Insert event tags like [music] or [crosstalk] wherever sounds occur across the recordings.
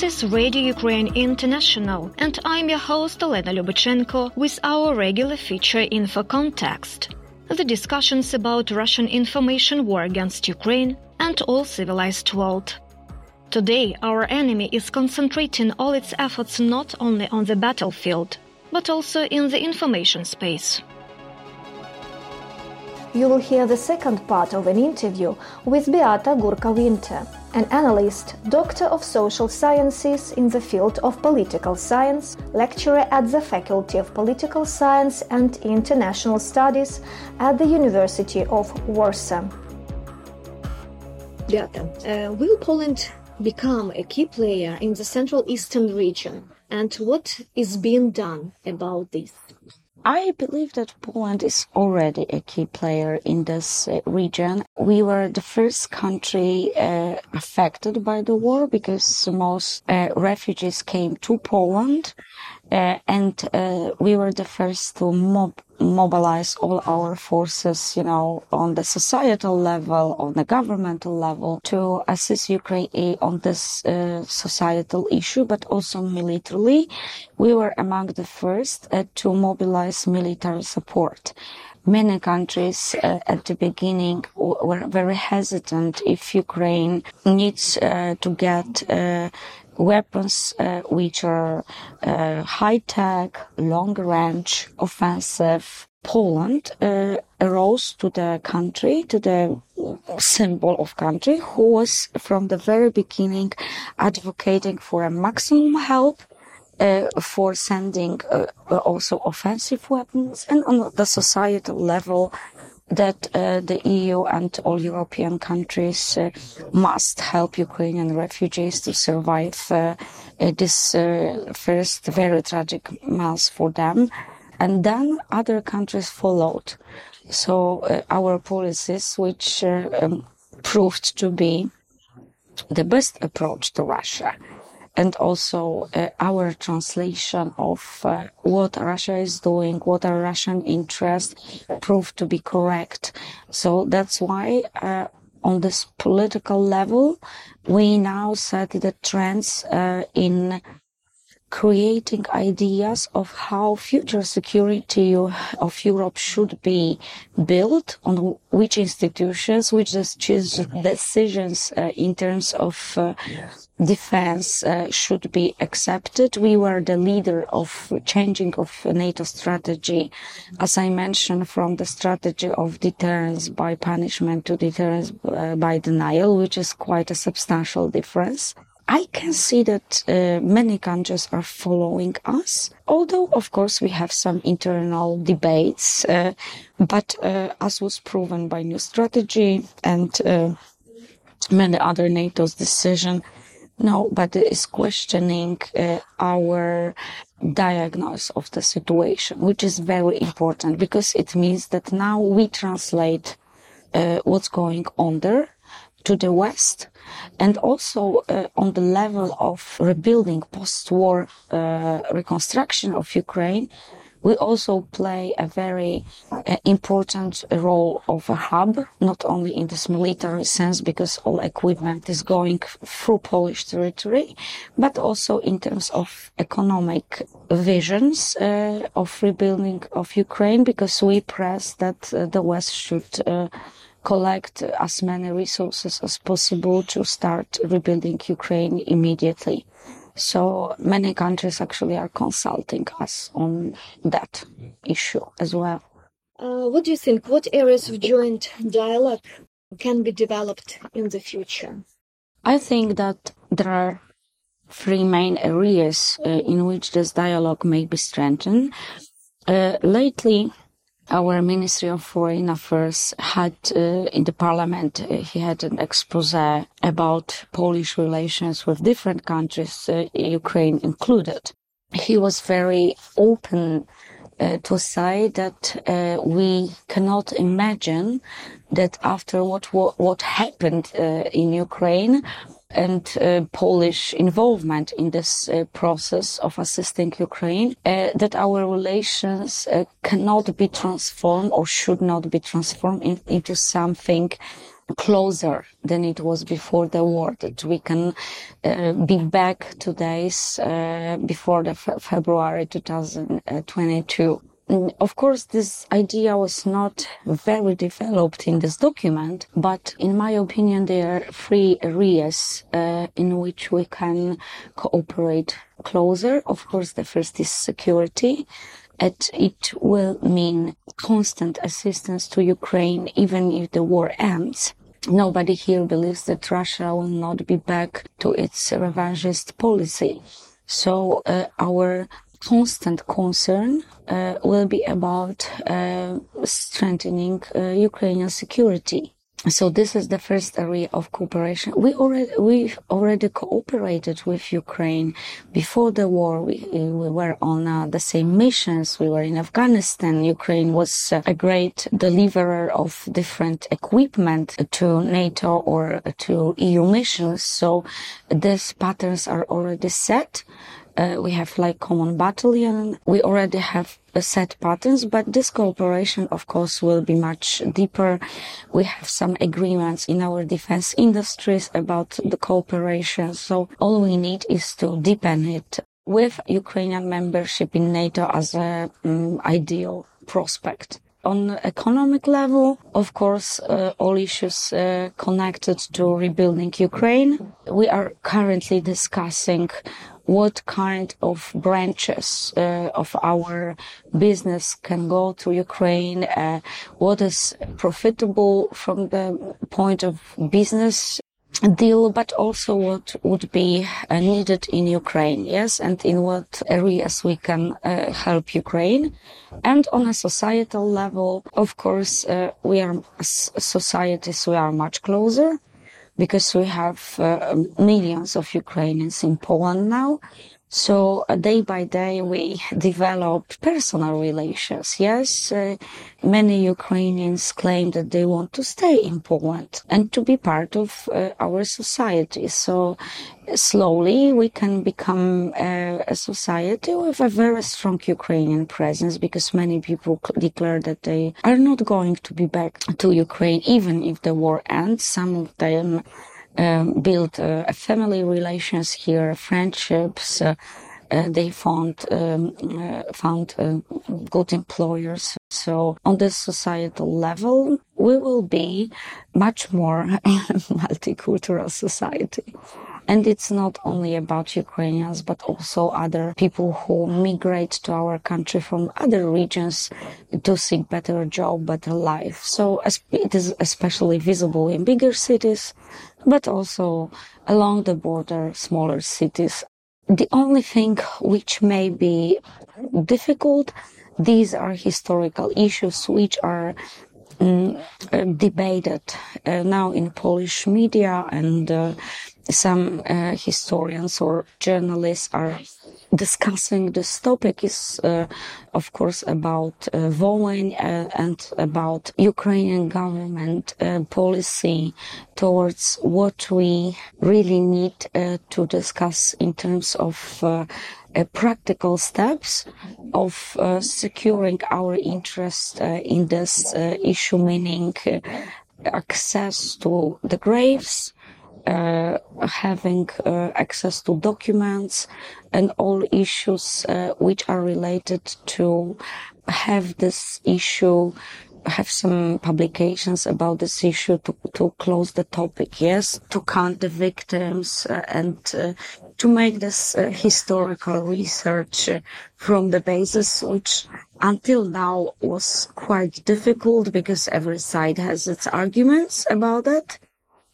This is Radio Ukraine International, and I'm your host Elena Lubachenko with our regular feature Info Context. The discussions about Russian information war against Ukraine and all civilized world. Today, our enemy is concentrating all its efforts not only on the battlefield, but also in the information space. You will hear the second part of an interview with Beata Górka Winter, an analyst, doctor of social sciences in the field of political science, lecturer at the Faculty of Political Science and International Studies at the University of Warsaw. Beata, uh, will Poland become a key player in the Central Eastern region? And what is being done about this? I believe that Poland is already a key player in this uh, region. We were the first country uh, affected by the war because most uh, refugees came to Poland uh, and uh, we were the first to mob- mobilize all our forces, you know, on the societal level, on the governmental level to assist Ukraine on this uh, societal issue, but also militarily. We were among the first uh, to mobilize military support many countries uh, at the beginning were very hesitant if Ukraine needs uh, to get uh, weapons uh, which are uh, high tech, long range, offensive. Poland uh, arose to the country, to the symbol of country, who was from the very beginning advocating for a maximum help uh, for sending uh, also offensive weapons and on the societal level that uh, the EU and all European countries uh, must help Ukrainian refugees to survive uh, uh this uh, first very tragic months for them. And then other countries followed. So uh, our policies, which um, proved to be the best approach to Russia, and also uh, our translation of uh, what Russia is doing, what are Russian interests, proved to be correct. So that's why uh, on this political level, we now set the trends uh, in creating ideas of how future security of Europe should be built on which institutions, which decisions uh, in terms of uh, defense uh, should be accepted. We were the leader of changing of NATO strategy, as I mentioned, from the strategy of deterrence by punishment to deterrence uh, by denial, which is quite a substantial difference. I can see that uh, many countries are following us, although of course we have some internal debates, uh, but uh, as was proven by new strategy and uh, many other NATO's decision, nobody is questioning uh, our diagnosis of the situation, which is very important because it means that now we translate uh, what's going on there to the West and also uh, on the level of rebuilding post-war uh, reconstruction of Ukraine, we also play a very uh, important role of a hub, not only in this military sense, because all equipment is going through Polish territory, but also in terms of economic visions uh, of rebuilding of Ukraine, because we press that uh, the West should uh, collect as many resources as possible to start rebuilding Ukraine immediately. So many countries actually are consulting us on that issue as well. Uh, what do you think? What areas of joint dialogue can be developed in the future? I think that there are three main areas uh, in which this dialogue may be strengthened. Uh, lately, our Ministry of Foreign Affairs had uh, in the parliament, uh, he had an expose about Polish relations with different countries, uh, Ukraine included. He was very open uh, to say that uh, we cannot imagine that after what what, what happened uh, in Ukraine, and uh, Polish involvement in this uh, process of assisting Ukraine, uh, that our relations uh, cannot be transformed or should not be transformed in, into something closer than it was before the war, that we can uh, be back to days uh, before the fe- February 2022. Mm, Of course, this idea was not very developed in this document, but in my opinion, there are three areas uh, in which we can cooperate closer. Of course, the first is security. It, it will mean constant assistance to Ukraine even if the war ends. Nobody here believes that Russia will not be back to its revanchist policy. So uh, our constant concern uh, will be about uh, strengthening uh, Ukrainian security. So this is the first area of cooperation. We already we already cooperated with Ukraine before the war. We, we were on uh, the same missions. We were in Afghanistan. Ukraine was uh, a great deliverer of different equipment to NATO or to EU missions. So these patterns are already set uh, we have like common battalion. We already have uh, set patterns, but this cooperation, of course, will be much deeper. We have some agreements in our defense industries about the cooperation. So all we need is to deepen it with Ukrainian membership in NATO as a um, ideal prospect on economic level, of course, uh, all issues uh, connected to rebuilding Ukraine. We are currently discussing what kind of branches uh, of our business can go to Ukraine, uh, what is profitable from the point of business deal, but also what would be uh, needed in Ukraine, yes, and in what areas we can uh, help Ukraine. And on a societal level, of course, uh, we are societies, we are much closer because we have uh, millions of Ukrainians in Poland now. So uh, day by day we develop personal relations. Yes, uh, many Ukrainians claim that they want to stay in Poland and to be part of uh, our society. So slowly we can become uh, a society with a very strong Ukrainian presence because many people declare that they are not going to be back to Ukraine even if the war ends. Some of them um, build uh, a family relations here, friendships. Uh, uh, they found um, uh, found uh, good employers. So on the societal level, we will be much more [laughs] multicultural society. And it's not only about Ukrainians, but also other people who migrate to our country from other regions to seek better job, better life. So it is especially visible in bigger cities, but also along the border, smaller cities. The only thing which may be difficult, these are historical issues which are uh, debated uh, now in Polish media and uh, some uh, historians or journalists are discussing this topic is uh, of course about uh, Volyn uh, and about Ukrainian government uh, policy towards what we really need uh, to discuss in terms of uh, practical steps of securing our interest in this issue, meaning access to the graves, uh, having uh, access to documents and all issues uh, which are related to have this issue have some publications about this issue to, to close the topic, yes, to count the victims uh, and uh, to make this uh, historical research from the basis, which until now was quite difficult because every side has its arguments about it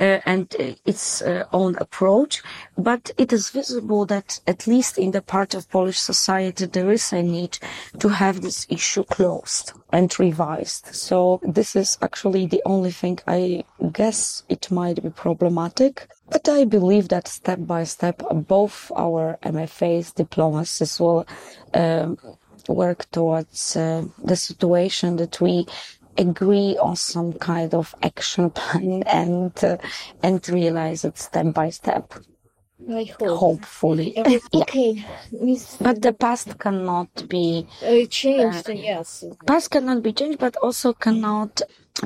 uh, and uh, its uh, own approach, but it is visible that at least in the part of Polish society there is a need to have this issue closed and revised. So this is actually the only thing I guess it might be problematic. But I believe that step by step, both our MFAs, diplomacies will um, work towards uh, the situation that we agree on some kind of action [laughs] plan and uh, and realize it step by step I hope. hopefully [laughs] yeah. Okay, Miss but the past cannot be uh, changed. yes. past cannot be changed but also cannot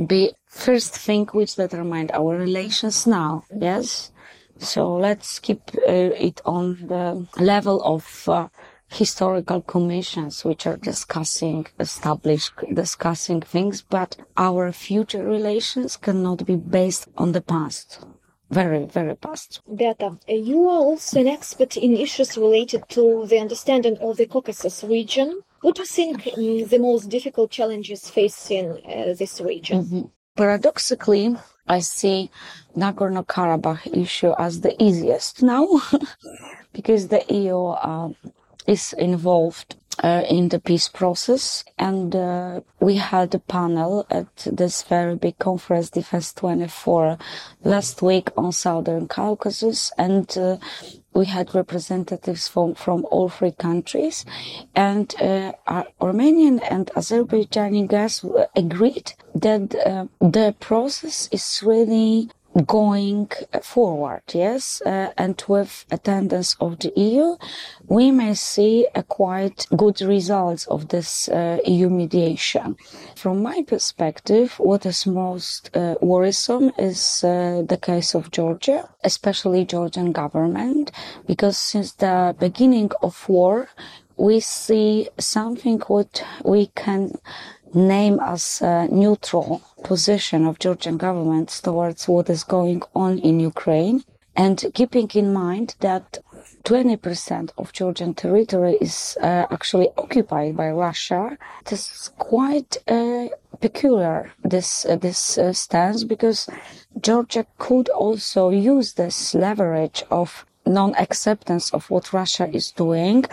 be first thing which determined our relations now. Yes. So let's keep uh, it on the level of uh, historical commissions which are discussing established discussing things but our future relations cannot be based on the past very very past Beata, you are also an expert in issues related to the understanding of the Caucasus region. What do you think um, the most difficult challenges facing uh, this region? Mm-hmm. paradoxically i see nagorno-karabakh issue as the easiest now [laughs] because the eu uh, is involved uh, in the peace process. And uh, we had a panel at this very big conference, Defense 24, last week on Southern Caucasus. And uh, we had representatives from, from all three countries. And uh, Armenian and Azerbaijani guys agreed that uh, the process is really going forward, yes, uh, and with attendance of the EU, we may see a quite good results of this uh, EU mediation. From my perspective, what is most uh, worrisome is uh, the case of Georgia, especially Georgian government, because since the beginning of war, we see something what we can name as a neutral position of Georgian government towards what is going on in Ukraine and keeping in mind that 20% of Georgian territory is uh, actually occupied by Russia. It is quite uh, peculiar, this, uh, this uh, stance, because Georgia could also use this leverage of non-acceptance of what Russia is doing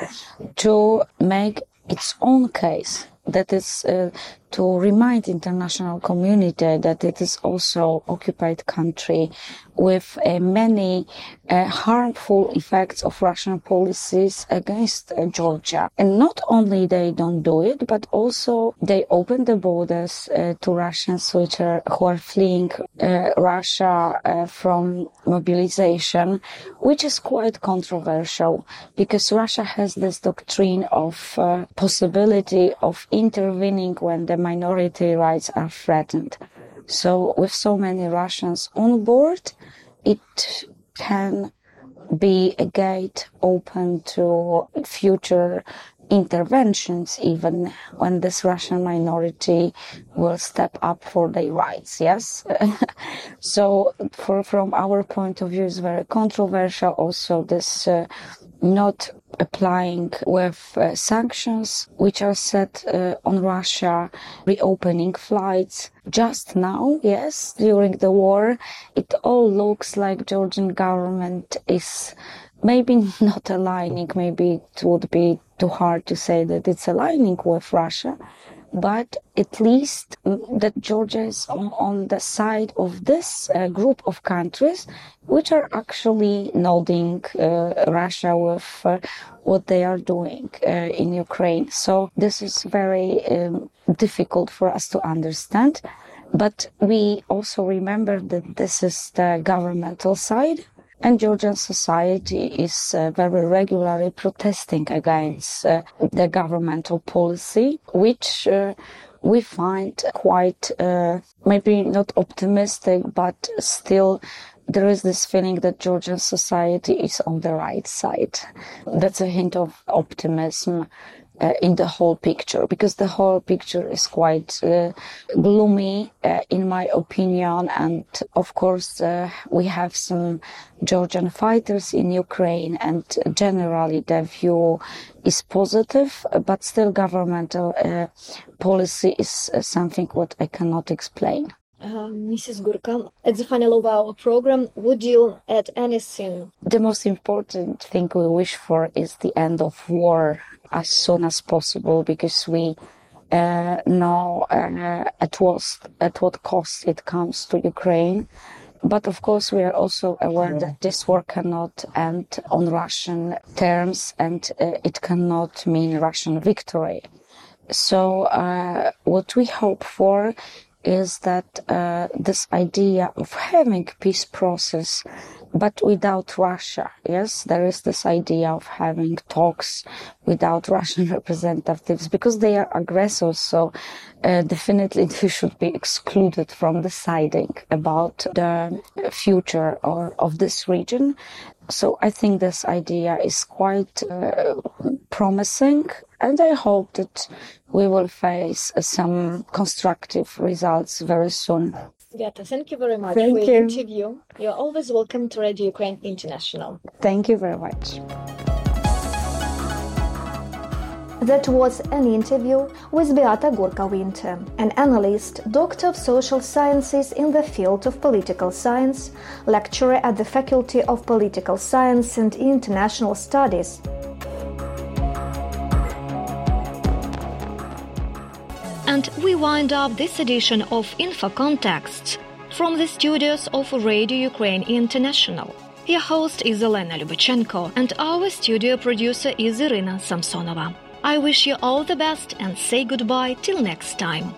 to make its own case that is uh, to remind international community that it is also occupied country with uh, many uh, harmful effects of Russian policies against uh, Georgia. And not only they don't do it, but also they open the borders uh, to Russians which are, who are fleeing uh, Russia uh, from mobilization, which is quite controversial because Russia has this doctrine of possibility of intervening when the minority rights are threatened. So with so many Russians on board, it can be a gate open to future interventions even when this Russian minority will step up for their rights. Yes. [laughs] so for, from our point of view, it's very controversial. Also, this uh, not applying with uh, sanctions which are set uh, on Russia, reopening flights. Just now, yes, during the war, it all looks like Georgian government is maybe [laughs] not aligning, maybe it would be too hard to say that it's aligning with Russia, but at least that Georgia is on, on the side of this uh, group of countries which are actually nodding uh, Russia with uh, what they are doing uh, in Ukraine. So this is very um, difficult for us to understand. But we also remember that this is the governmental side and Georgian society is uh, very regularly protesting against uh, the governmental policy, which uh, we find quite uh, maybe not optimistic, but still there is this feeling that Georgian society is on the right side. That's a hint of optimism uh, in the whole picture because the whole picture is quite uh, gloomy uh, in my opinion and of course uh, we have some georgian fighters in ukraine and generally the view is positive but still governmental uh, policy is uh, something what i cannot explain Mrs. Górka, at the final of our program, would you add anything? The most important thing we wish for is the end of war as soon as possible because we uh, know uh, at what at what cost it comes to Ukraine. But of course, we are also aware that this war cannot end on Russian terms, and uh, it cannot mean Russian victory. So, uh, what we hope for is that uh, this idea of having peace process but without Russia. Yes, there is this idea of having talks without Russian [laughs] representatives because they are aggressors. So uh, definitely [laughs] they should be excluded from deciding about the future or of this region. So I think this idea is quite uh, promising, and I hope that we will face some constructive results very soon. Beata, thank you very much Thank for you. your interview. You're always welcome to Radio Ukraine International. Thank you very much. That was an interview with Beata Górka Winter, an analyst, doctor of social sciences in the field of political science, lecturer at the Faculty of Political Science and International Studies. And we wind up this edition of Info Contexts from the studios of Radio Ukraine International. Your host is Elena Lubachenko, and our studio producer is Irina Samsonova. I wish you all the best and say goodbye till next time.